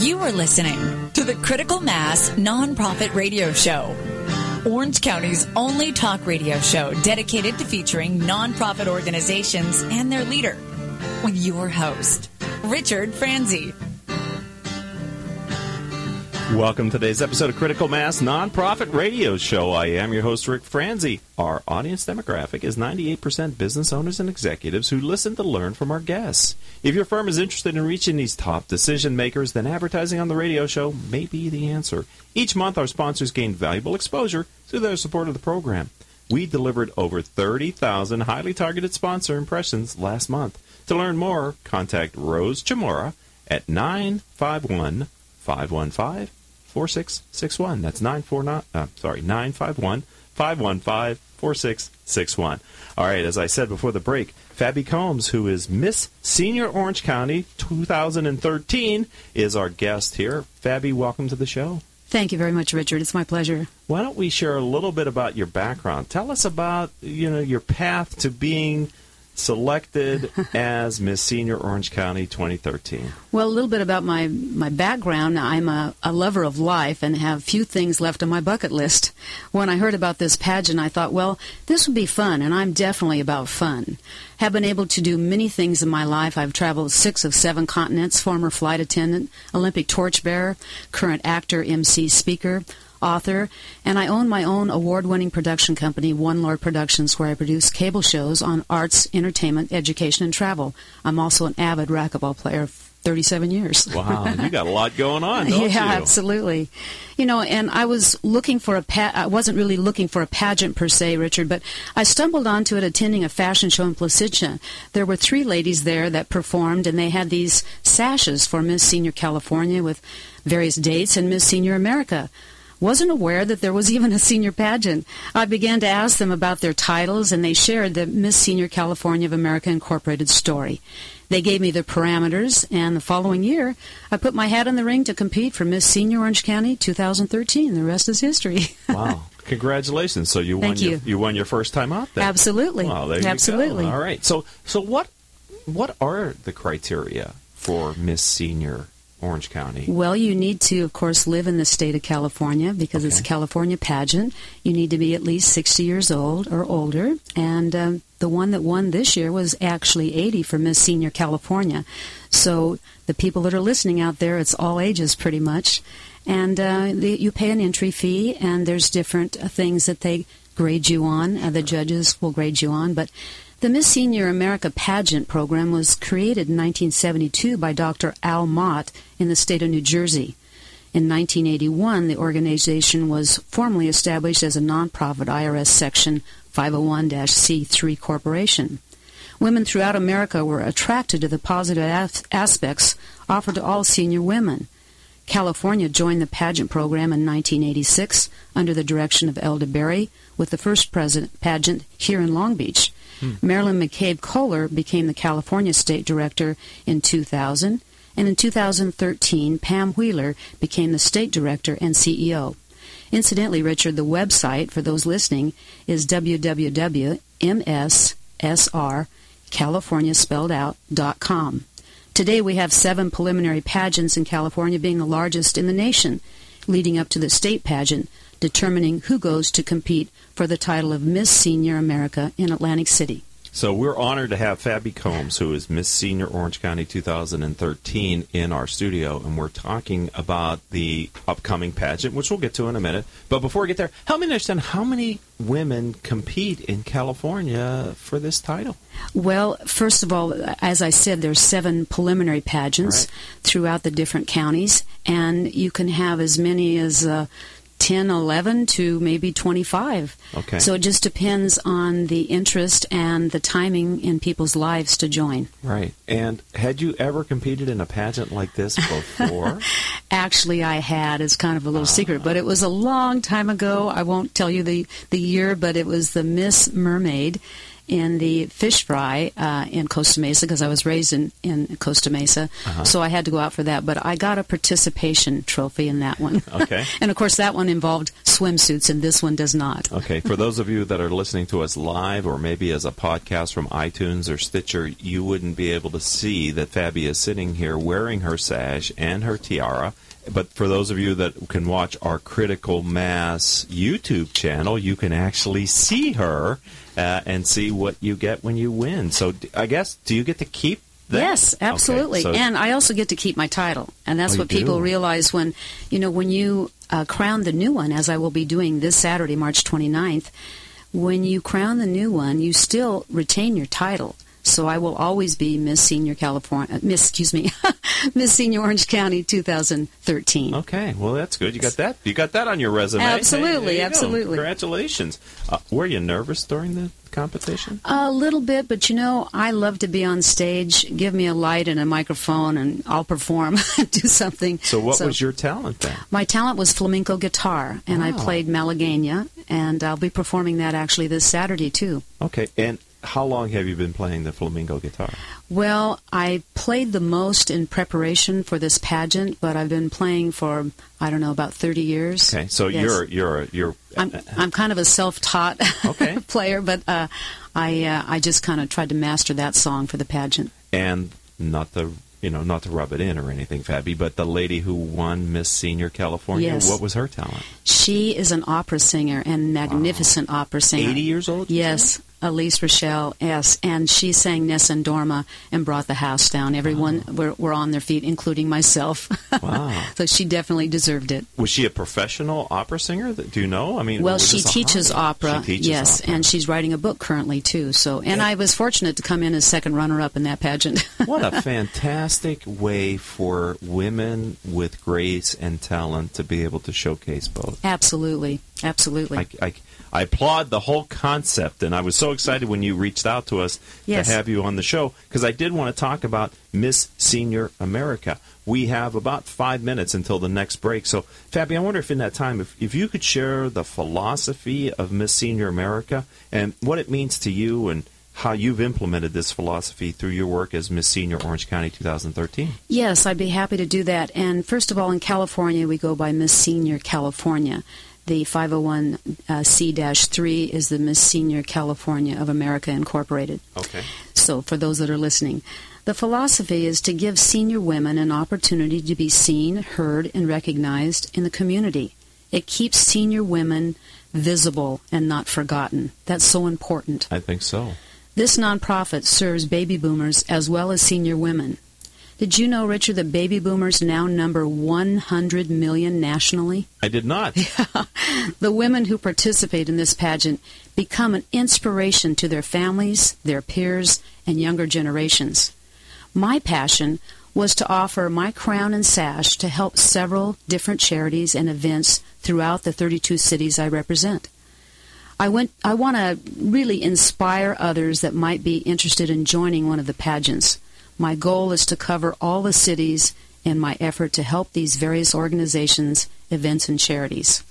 You are listening to the Critical Mass Nonprofit Radio Show, Orange County's only talk radio show dedicated to featuring nonprofit organizations and their leader, with your host, Richard Franzi. Welcome to today's episode of Critical Mass Nonprofit Radio Show. I am your host, Rick Franzi. Our audience demographic is 98% business owners and executives who listen to learn from our guests. If your firm is interested in reaching these top decision makers, then advertising on the radio show may be the answer. Each month, our sponsors gain valuable exposure through their support of the program. We delivered over 30,000 highly targeted sponsor impressions last month. To learn more, contact Rose Chamora at 951 515 4661. That's 949, uh, sorry, 951 515 4661. All right, as I said before the break, Fabi Combs, who is Miss Senior Orange County 2013, is our guest here. Fabi, welcome to the show. Thank you very much, Richard. It's my pleasure. Why don't we share a little bit about your background? Tell us about, you know, your path to being selected as Miss Senior Orange County 2013? Well, a little bit about my, my background. I'm a, a lover of life and have few things left on my bucket list. When I heard about this pageant, I thought, well, this would be fun, and I'm definitely about fun. Have been able to do many things in my life. I've traveled six of seven continents, former flight attendant, Olympic torchbearer, current actor, MC, speaker, author, and I own my own award winning production company, One Lord Productions, where I produce cable shows on arts, entertainment, education, and travel. I'm also an avid racquetball player. 37 years. Wow, you got a lot going on, don't yeah, you? absolutely. You know, and I was looking for a pa- I wasn't really looking for a pageant per se, Richard, but I stumbled onto it attending a fashion show in Placentia. There were three ladies there that performed, and they had these sashes for Miss Senior California with various dates and Miss Senior America wasn't aware that there was even a senior pageant. I began to ask them about their titles, and they shared the Miss Senior California of America Incorporated story. They gave me the parameters, and the following year, I put my hat in the ring to compete for Miss Senior Orange County 2013. The rest is history. wow. Congratulations! So you Thank won you. your you won your first time out there. Absolutely. Well, there you Absolutely. go. All right. So so what what are the criteria for Miss Senior Orange County? Well, you need to, of course, live in the state of California because it's a California pageant. You need to be at least 60 years old or older. And um, the one that won this year was actually 80 for Miss Senior California. So the people that are listening out there, it's all ages pretty much. And uh, the, you pay an entry fee, and there's different uh, things that they grade you on. Uh, the judges will grade you on. But the Miss Senior America pageant program was created in 1972 by Dr. Al Mott in the state of New Jersey. In 1981, the organization was formally established as a nonprofit IRS Section 501-C3 corporation. Women throughout America were attracted to the positive as- aspects offered to all senior women. California joined the pageant program in 1986 under the direction of Elda Berry, with the first president pageant here in Long Beach. Marilyn McCabe Kohler became the California State Director in 2000, and in 2013, Pam Wheeler became the State Director and CEO. Incidentally, Richard, the website for those listening is www.mssr, spelled out, dot com. Today we have seven preliminary pageants in California, being the largest in the nation, leading up to the state pageant, determining who goes to compete for the title of Miss Senior America in Atlantic City. So we're honored to have Fabi Combs, who is Miss Senior Orange County 2013, in our studio, and we're talking about the upcoming pageant, which we'll get to in a minute. But before we get there, help me understand how many women compete in California for this title. Well, first of all, as I said, there's seven preliminary pageants Right. throughout the different counties, and you can have as many as uh, 10, 11 to maybe 25. Okay. So it just depends on the interest and the timing in people's lives to join. Right. And had you ever competed in a pageant like this before? Actually, I had. It's kind of a little secret, but it was a long time ago. I won't tell you the, the year, but it was the Miss Mermaid. In the fish fry uh, in Costa Mesa because I was raised in, in Costa Mesa. Uh-huh. So I had to go out for that. But I got a participation trophy in that one. Okay. and of course, that one involved swimsuits, and this one does not. Okay, for those of you that are listening to us live or maybe as a podcast from iTunes or Stitcher, you wouldn't be able to see that Fabi is sitting here wearing her sash and her tiara. But for those of you that can watch our Critical Mass YouTube channel, you can actually see her uh, and see what you get when you win. So I guess, do you get to keep that? Yes, absolutely. Okay, so- and I also get to keep my title. And that's Oh, what people do? realize when, you know, when you uh, crown the new one, as I will be doing this Saturday, March 29th, when you crown the new one, you still retain your title. So I will always be Miss Senior California, Miss, excuse me, Miss Senior Orange County 2013. Okay, well that's good. You got that. You got that on your resume. Hey, Absolutely, there you go. absolutely. Congratulations. Uh, were you nervous during the competition? A little bit, but you know, I love to be on stage. Give me a light and a microphone, and I'll perform, do something. So what was your talent then? My talent was flamenco guitar, and I played Malagueña, and I'll be performing that actually this Saturday too. Okay, and how long have you been playing the flamingo guitar? Well, I played the most in preparation for this pageant, but I've been playing for I don't know about 30 years. Okay, so Yes. you're you're you're I'm I'm kind of a self-taught Okay. player, but uh, I uh, I just kind of tried to master that song for the pageant. and not to you know not to rub it in or anything, Fabi, but the lady who won Miss Senior California, Yes. what was her talent? She is an opera singer and magnificent opera singer. 80 years old? Yes, Elise Rochelle, yes. And she sang Nessun Dorma and brought the house down. Everyone were, were on their feet, including myself. Wow. so she definitely deserved it. Was she a professional opera singer? That- Do you know? I mean, Well, she teaches hobby? opera, She teaches yes, opera. and she's writing a book currently too. So, and I was fortunate to come in as second runner-up in that pageant. what a fantastic way for women with grace and talent to be able to showcase both. absolutely, absolutely. I, I, I applaud the whole concept, and I was so excited when you reached out to us Yes. to have you on the show because I did want to talk about Miss Senior America. We have about five minutes until the next break. So, Fabi, I wonder if in that time, if, if you could share the philosophy of Miss Senior America and what it means to you and how you've implemented this philosophy through your work as Miss Senior Orange County 2013. Yes, I'd be happy to do that. And first of all, in California, we go by Miss Senior California. The 501c uh, 3 is the Miss Senior California of America Incorporated. Okay. So, for those that are listening, the philosophy is to give senior women an opportunity to be seen, heard, and recognized in the community. It keeps senior women visible and not forgotten. That's so important. I think so. This nonprofit serves baby boomers as well as senior women. Did you know, Richard, that baby boomers now number 100 million nationally? I did not. The women who participate in this pageant become an inspiration to their families, their peers, and younger generations. My passion was to offer my crown and sash to help several different charities and events throughout the 32 cities I represent. I went I want to really inspire others that might be interested in joining one of the pageants. My goal is to cover all the cities in my effort to help these various organizations, events and charities.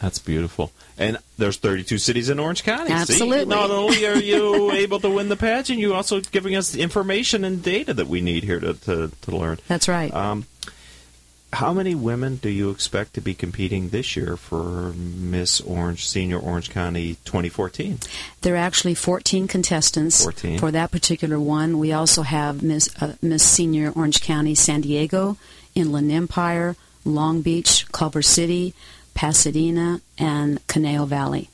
That's beautiful. And there's 32 cities in Orange County. See? Absolutely. Not only are you able to win the pageant, you're also giving us information and data that we need here to, to, to learn. That's right. Um, how many women do you expect to be competing this year for Miss Orange Senior Orange County 2014? There are actually 14 contestants 14. for that particular one. We also have Miss, uh, Miss Senior Orange County San Diego, Inland Empire, Long Beach, Culver City, Pasadena, and Conejo Valley.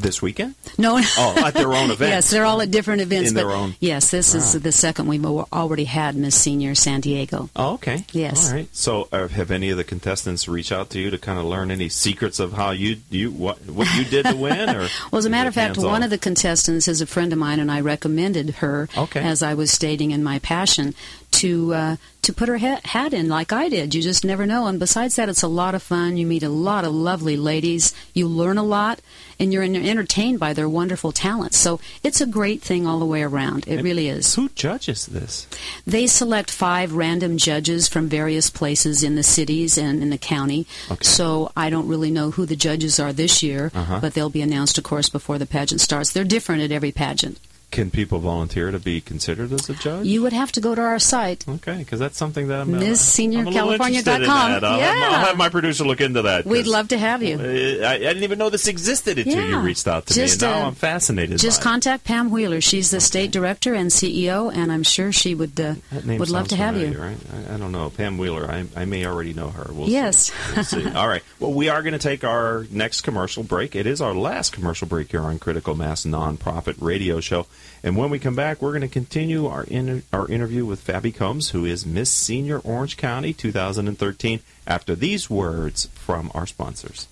This weekend? No, Oh, at their own events. yes, they're all at different events. In their own- Yes, this is Wow. the second we've already had Miss Senior San Diego. Oh, okay. Yes. All right. So, uh, have any of the contestants reach out to you to kind of learn any secrets of how you you what what you did to win? Or Well, as a matter of fact, one of the contestants is a friend of mine, and I recommended her, Okay. as I was stating in my passion, to uh, to put her hat, hat in like I did. You just never know. And besides that, it's a lot of fun. You meet a lot of lovely ladies. You learn a lot, and you're entertained by their wonderful talents. So it's a great thing all the way around. It And really is. Who judges this? They select five random judges from various places in the cities and in the county. Okay. So I don't really know who the judges are this year, Uh-huh. but they'll be announced, of course, before the pageant starts. They're different at every pageant. Can people volunteer to be considered as a judge? You would have to go to our site. Okay, because that's something that I'm MissSeniorCalifornia.com. In. I'll, have, Yeah. I'll have my producer look into that. We'd love to have you. I, I didn't even know this existed until you reached out to Just, me, and now uh, I'm fascinated. Just contact Pam Wheeler. She's the state director and CEO, and I'm sure she would uh, it. That name would love to have you. Right? I, I don't know, Pam Wheeler. I, I may already know her. We'll Yes. See. We'll see. All right. Well, we are going to take our next commercial break. It is our last commercial break here on Critical Mass Nonprofit Radio Show. And when we come back, we're going to continue our in, our interview with Fabi Combs, who is Miss Senior Orange County 2013. After these words from our sponsors.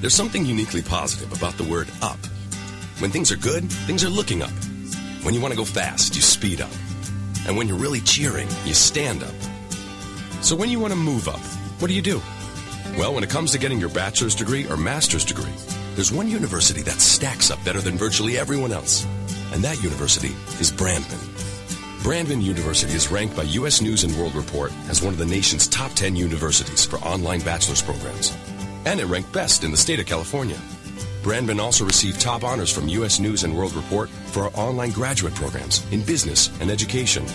There's something uniquely positive about the word up. When things are good, things are looking up. When you want to go fast, you speed up. And when you're really cheering, you stand up. So when you want to move up, what do you do? Well, when it comes to getting your bachelor's degree or master's degree, there's one university that stacks up better than virtually everyone else. And that university is Brandman. Brandman University is ranked by U.S. News and World Report as one of the nation's top 10 universities for online bachelor's programs. And it ranked best in the state of California. Brandman also received top honors from U.S. News and World Report for our online graduate programs in business and education.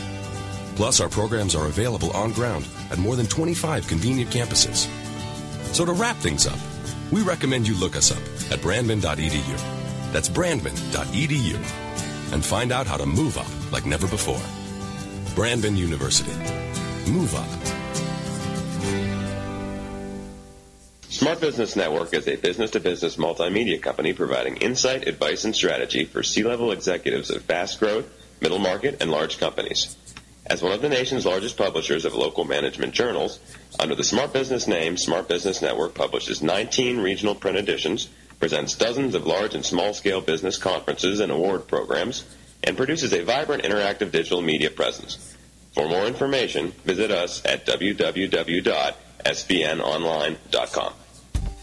Plus, our programs are available on ground at more than 25 convenient campuses. So to wrap things up, we recommend you look us up at brandman.edu. That's brandman.edu. And find out how to move up like never before. Brandman University. Move up. Smart Business Network is a business to business multimedia company providing insight, advice, and strategy for C level executives of fast growth, middle market, and large companies. As one of the nation's largest publishers of local management journals, under the Smart Business name, Smart Business Network publishes 19 regional print editions, presents dozens of large and small scale business conferences and award programs, and produces a vibrant interactive digital media presence. For more information, visit us at www.sbnonline.com.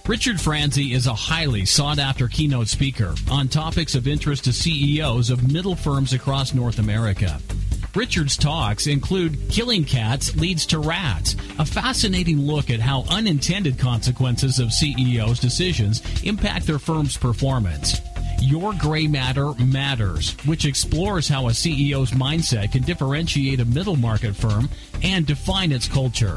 Richard Franzi is a highly sought after keynote speaker on topics of interest to CEOs of middle firms across North America. Richard's talks include Killing Cats Leads to Rats, a fascinating look at how unintended consequences of CEOs' decisions impact their firm's performance. Your Gray Matter Matters, which explores how a CEO's mindset can differentiate a middle market firm and define its culture.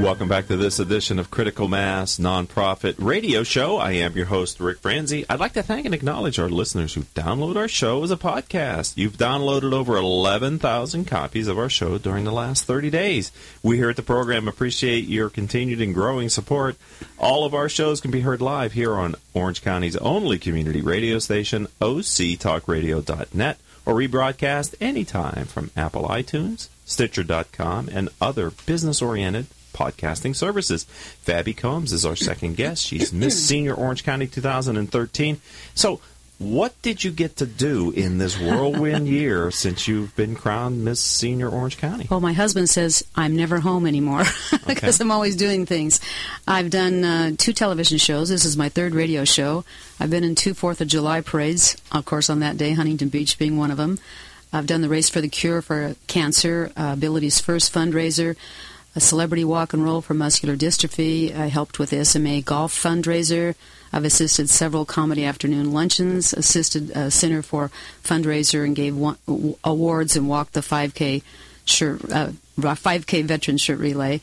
Welcome back to this edition of Critical Mass Nonprofit Radio Show. I am your host, Rick Franzi. I'd like to thank and acknowledge our listeners who download our show as a podcast. You've downloaded over 11,000 copies of our show during the last 30 days. We here at the program appreciate your continued and growing support. All of our shows can be heard live here on Orange County's only community radio station, octalkradio.net, or rebroadcast anytime from Apple iTunes, Stitcher.com, and other business-oriented podcasting services. Fabi Combs is our second guest. She's Miss Senior Orange County 2013. So, what did you get to do in this whirlwind year since you've been crowned Miss Senior Orange County? Well, my husband says I'm never home anymore because Okay. I'm always doing things. I've done uh, two television shows. This is my third radio show. I've been in two Fourth of July parades, of course, on that day, Huntington Beach being one of them. I've done the Race for the Cure for Cancer, uh, Ability's first fundraiser, a celebrity walk and roll for muscular dystrophy. I helped with the SMA golf fundraiser. I've assisted several comedy afternoon luncheons, assisted a Center for fundraiser and gave one, awards and walked the 5K shirt, uh, 5K veteran shirt relay.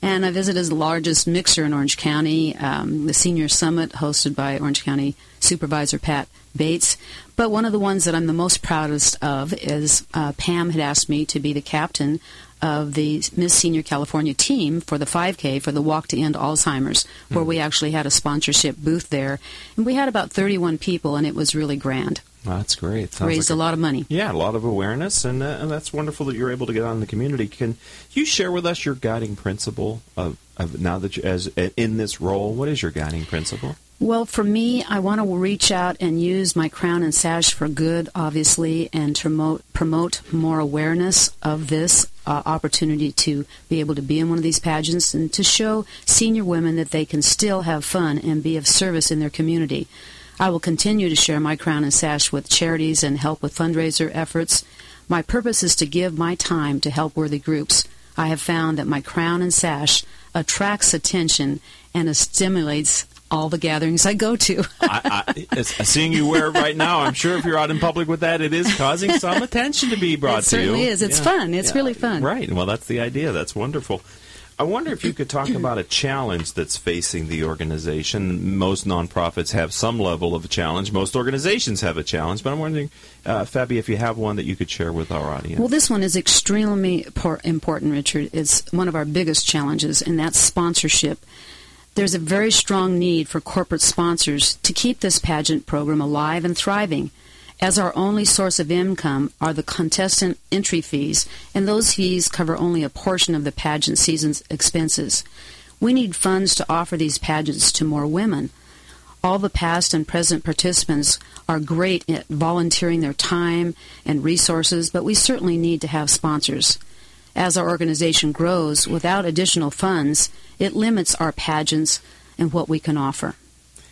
And I visited the largest mixer in Orange County, um, the Senior Summit hosted by Orange County Supervisor Pat Bates. But one of the ones that I'm the most proudest of is uh, Pam had asked me to be the captain of the Miss Senior California team for the 5K for the Walk to End Alzheimer's, where we actually had a sponsorship booth there. And we had about 31 people, and it was really grand. Well, that's great. Sounds Raised like a lot of money. Yeah, a lot of awareness, and, uh, and that's wonderful that you're able to get out in the community. Can you share with us your guiding principle of, of now that you, as in this role? What is your guiding principle? Well, for me, I want to reach out and use my crown and sash for good, obviously, and promote, promote more awareness of this uh, opportunity to be able to be in one of these pageants and to show senior women that they can still have fun and be of service in their community. I will continue to share my crown and sash with charities and help with fundraiser efforts. My purpose is to give my time to help worthy groups. I have found that my crown and sash attracts attention and stimulates all the gatherings I go to. I, I, seeing you wear it right now, I'm sure if you're out in public with that, it is causing some attention to be brought to you. It certainly is. It's yeah. fun. It's yeah. really fun. Right. Well, that's the idea. That's wonderful. I wonder if you could talk about a challenge that's facing the organization. Most nonprofits have some level of a challenge. Most organizations have a challenge, but I'm wondering, uh, Fabi, if you have one that you could share with our audience. Well, this one is extremely important, Richard. It's one of our biggest challenges, and that's sponsorship. There's a very strong need for corporate sponsors to keep this pageant program alive and thriving as our only source of income are the contestant entry fees, and those fees cover only a portion of the pageant season's expenses. We need funds to offer these pageants to more women. All the past and present participants are great at volunteering their time and resources, but we certainly need to have sponsors. As our organization grows, without additional funds, it limits our pageants and what we can offer.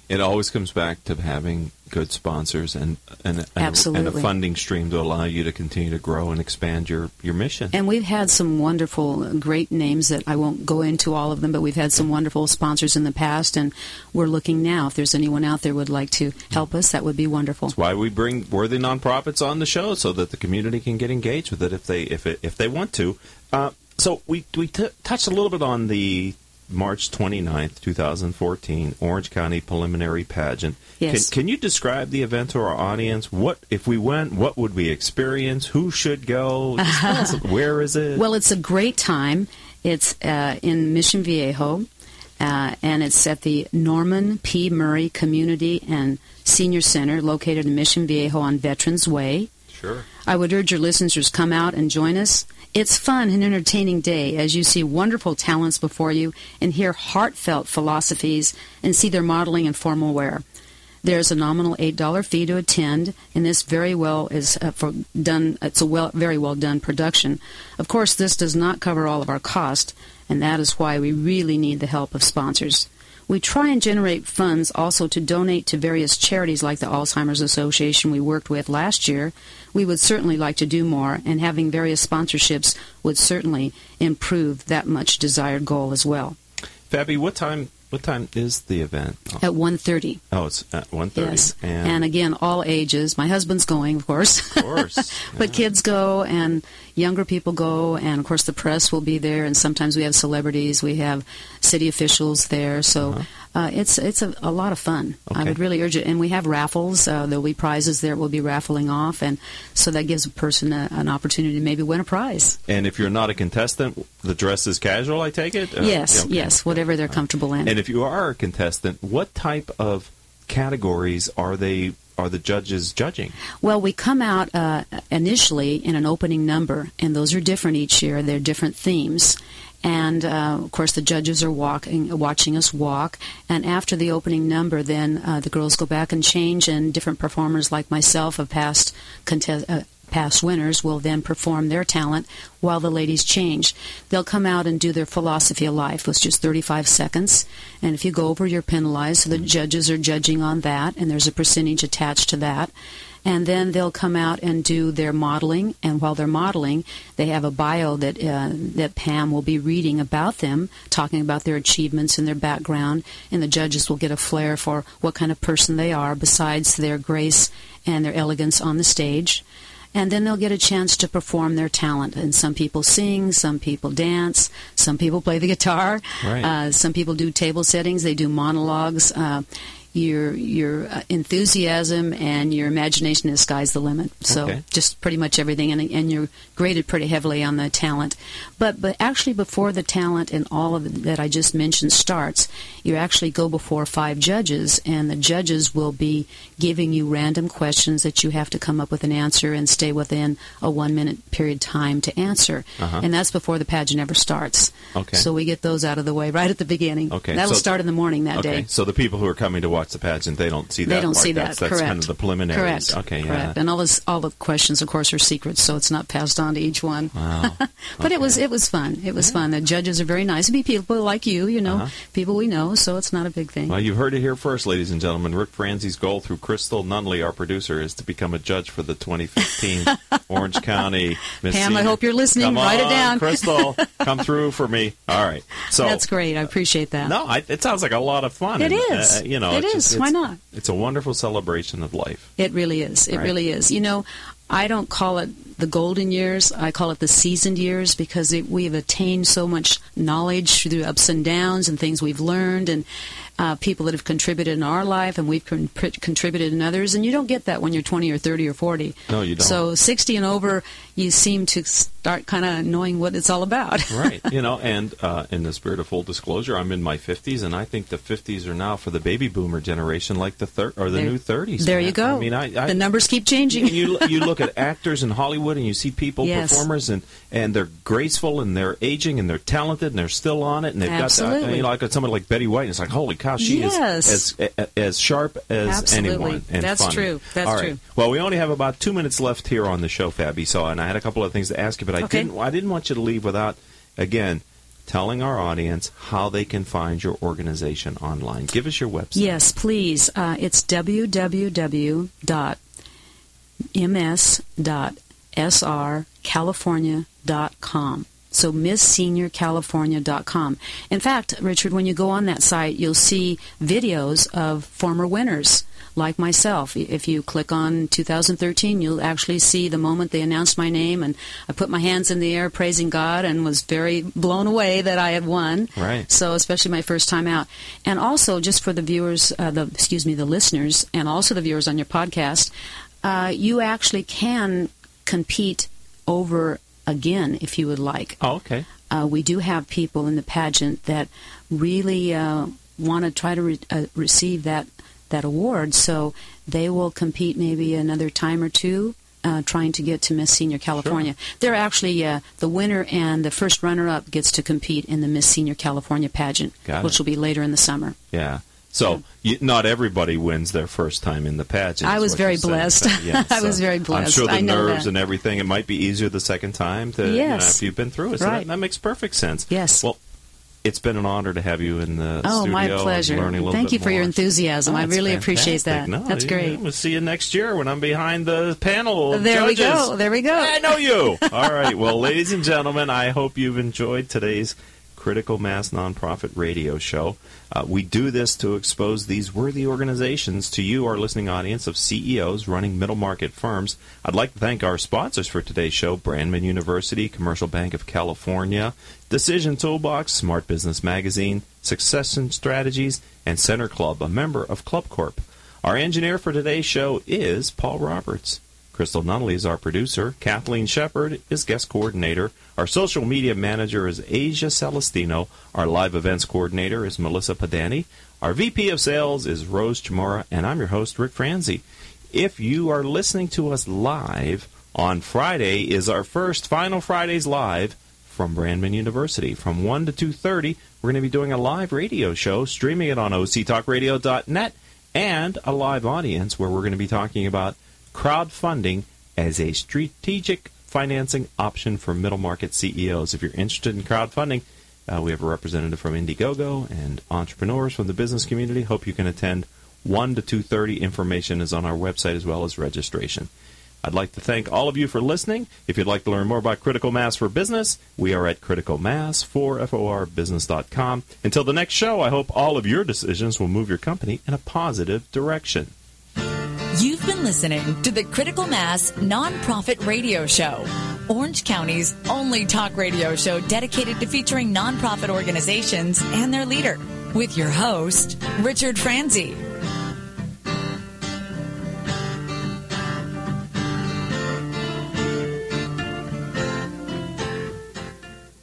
It always comes back to having good sponsors and and, and, and, a funding stream to allow you to continue to grow and expand your, your mission. And we've had some wonderful, great names that I won't go into all of them, but we've had some wonderful sponsors in the past, and we're looking now. If there's anyone out there would like to help us, that would be wonderful. That's why we bring worthy nonprofits on the show so that the community can get engaged with it if they if it, if they want to. Uh, so we we t- touched a little bit on the March 29th, 2014, Orange County Preliminary Pageant. Yes. Can, can, you describe the event to our audience? What if we went? What would we experience? Who should go? Where is it? Well, it's a great time. It's uh, in Mission Viejo, uh, and it's at the Norman P. Murray Community and Senior Center, located in Mission Viejo on Veterans Way. Sure. I would urge your listeners to come out and join us. It's fun and entertaining day as you see wonderful talents before you and hear heartfelt philosophies and see their modeling in formal wear. There's a nominal eight dollar fee to attend, and this very well is uh, for done. It's a well, very well done production. Of course, this does not cover all of our cost, and that is why we really need the help of sponsors. We try and generate funds also to donate to various charities like the Alzheimer's Association we worked with last year. We would certainly like to do more, and having various sponsorships would certainly improve that much desired goal as well. Fabi, what time what time is the event? At 1.30. Oh, it's at 1.30. Yes. And, and, again, all ages. My husband's going, of course. Of course. but kids go and younger people go, and of course the press will be there, and sometimes we have celebrities, we have city officials there. So Uh-huh. Uh, it's it's a, a lot of fun. I would really urge it. And we have raffles. Uh, there'll be prizes there. We'll be raffling off, and so that gives a person a, an opportunity to maybe win a prize. And if you're not a contestant, the dress is casual, I take it? Uh, yes, okay. yes, whatever they're comfortable in. And if you are a contestant, what type of categories are they are the judges judging? Well, we come out uh, initially in an opening number, and those are different each year. They're different themes. And uh, of course, the judges are walking, watching us walk. And after the opening number, then uh, the girls go back and change, and different performers like myself, of past contest, uh, past winners, will then perform their talent while the ladies change. They'll come out and do their philosophy of life, which is 35 seconds. And if you go over, you're penalized. So the judges are judging on that, and there's a percentage attached to that and then they'll come out and do their modeling. And while they're modeling, they have a bio that uh, that Pam will be reading about them, talking about their achievements and their background. And the judges will get a flair for what kind of person they are, besides their grace and their elegance on the stage. and then they'll get a chance to perform their talent. And some people sing, some people dance, some people play the guitar, Right. uh, some people do table settings, they do monologues. Uh, your your uh, enthusiasm and your imagination is sky's the limit. So Okay. just pretty much everything, and, and you're graded pretty heavily on the talent. But but actually, before the talent and all of that I just mentioned starts, you actually go before five judges, and the judges will be giving you random questions that you have to come up with an answer and stay within a one minute period time to answer, Uh-huh. and that's before the pageant ever starts. Okay. So we get those out of the way right at the beginning. Okay, That'll so- start in the morning that okay, day. so the people who are coming to watch the pageant, they don't see that. They don't part. see that. That's, that's correct. kind of the preliminaries. Correct. Okay. Correct. Yeah. And all this, all the questions, of course, are secrets, so it's not passed on to each one. Wow. but it was it was fun. It was fun. The judges are very nice. It'd be people like you, you know, Uh-huh. people we know, so it's not a big thing. Well, you've heard it here first, ladies and gentlemen. Rick Franzi's goal through Crystal Nunley, our producer, is to become a judge for the 2015 Orange County Miss Pam, I hope you're listening. Come Write it down. Crystal. Come through for me. All right. So That's great. I appreciate that. No, I, it sounds like a lot of fun. It and, is. Uh, you know, it's just- Why not? It's a wonderful celebration of life. It really is. It Right. really is. You know, I don't call it the golden years. I call it the seasoned years because it, we have attained so much knowledge through ups and downs and things we've learned and uh, people that have contributed in our life and we've con- pr- contributed in others. And you don't get that when you're 20 or 30 or 40. No, you don't. So 60 and over, you seem to start kind of knowing what it's all about. right. You know, and uh, in the spirit of full disclosure, I'm in my 50s, and I think the 50s are now for the baby boomer generation, like the thir- or the There- new 30s. there man. you go. I mean, I, I the numbers keep changing. you you look at actors in Hollywood and you see people Yes. performers and and they're graceful and they're aging and they're talented and they're still on it and they've got Absolutely. that, you know, like someone like Betty White and it's like holy cow she Yes. is as as sharp as Absolutely. anyone and That's funny. true. That's All right. true. Well, we only have about two minutes left here on the show, Fabi. So, and I had a couple of things to ask you, but I Okay. didn't I didn't want you to leave without again telling our audience how they can find your organization online. Give us your website. Yes, please. Uh, it's www.ms.srcalifornia.com. So MissSeniorCalifornia.com. In fact, Richard, when you go on that site, you'll see videos of former winners like myself. If you click on 2013, you'll actually see the moment they announced my name, and I put my hands in the air praising God and was very blown away that I had won. Right. So, especially my first time out, and also just for the viewers, uh, the excuse me, the listeners, and also the viewers on your podcast, uh, you actually can compete over again if you would like. Oh, okay. Uh, we do have people in the pageant that really uh, want to try to re- uh, receive that that award, so they will compete maybe another time or two. Uh, trying to get to Miss Senior California, they're actually uh, the winner and the first runner-up gets to compete in the Miss Senior California pageant, Got which it. will be later in the summer. Yeah. So you, not everybody wins their first time in the pageant. I was very you're saying. blessed. I was very I'm sure the I nerves and everything. It might be easier the second time to, you know, Yes. if you've been through it. So Right. that, that makes perfect sense. Yes. Well, it's been an honor to have you in the Oh, studio. my pleasure. learning a little Thank you for your enthusiasm. Oh, I really appreciate that. No, That's yeah, great. We'll see you next year when I'm behind the panel. There we go. There we go. I know you. All right. Well, ladies and gentlemen, I hope you've enjoyed today's Critical Mass Nonprofit Radio Show. Uh, we do this to expose these worthy organizations to you, our listening audience of CEOs running middle market firms. I'd like to thank our sponsors for today's show Brandman University, Commercial Bank of California, Decision Toolbox, Smart Business Magazine, Succession Strategies, and Center Club, a member of Club Corp. Our engineer for today's show is Paul Roberts. Crystal Nunley is our producer. Kathleen Shepard is guest coordinator. Our social media manager is Asia Celestino. Our live events coordinator is Melissa Padani. Our VP of sales is Rose Chamora. And I'm your host, Rick Franzi. If you are listening to us live, on Friday is our first Final Fridays Live from Brandman University. From 1 to 2.30, we're going to be doing a live radio show, streaming it on octalkradio.net, and a live audience where we're going to be talking about crowdfunding as a strategic financing option for middle market CEOs. If you're interested in crowdfunding, uh, we have a representative from Indiegogo and entrepreneurs from the business community. Hope you can attend 1 to 2:30. Information is on our website as well as registration. I'd like to thank all of you for listening. If you'd like to learn more about Critical Mass for Business, we are at criticalmass4forbusiness.com. Until the next show, I hope all of your decisions will move your company in a positive direction. Listening to the Critical Mass Nonprofit Radio Show, Orange County's only talk radio show dedicated to featuring nonprofit organizations and their leader, with your host, Richard Franzi.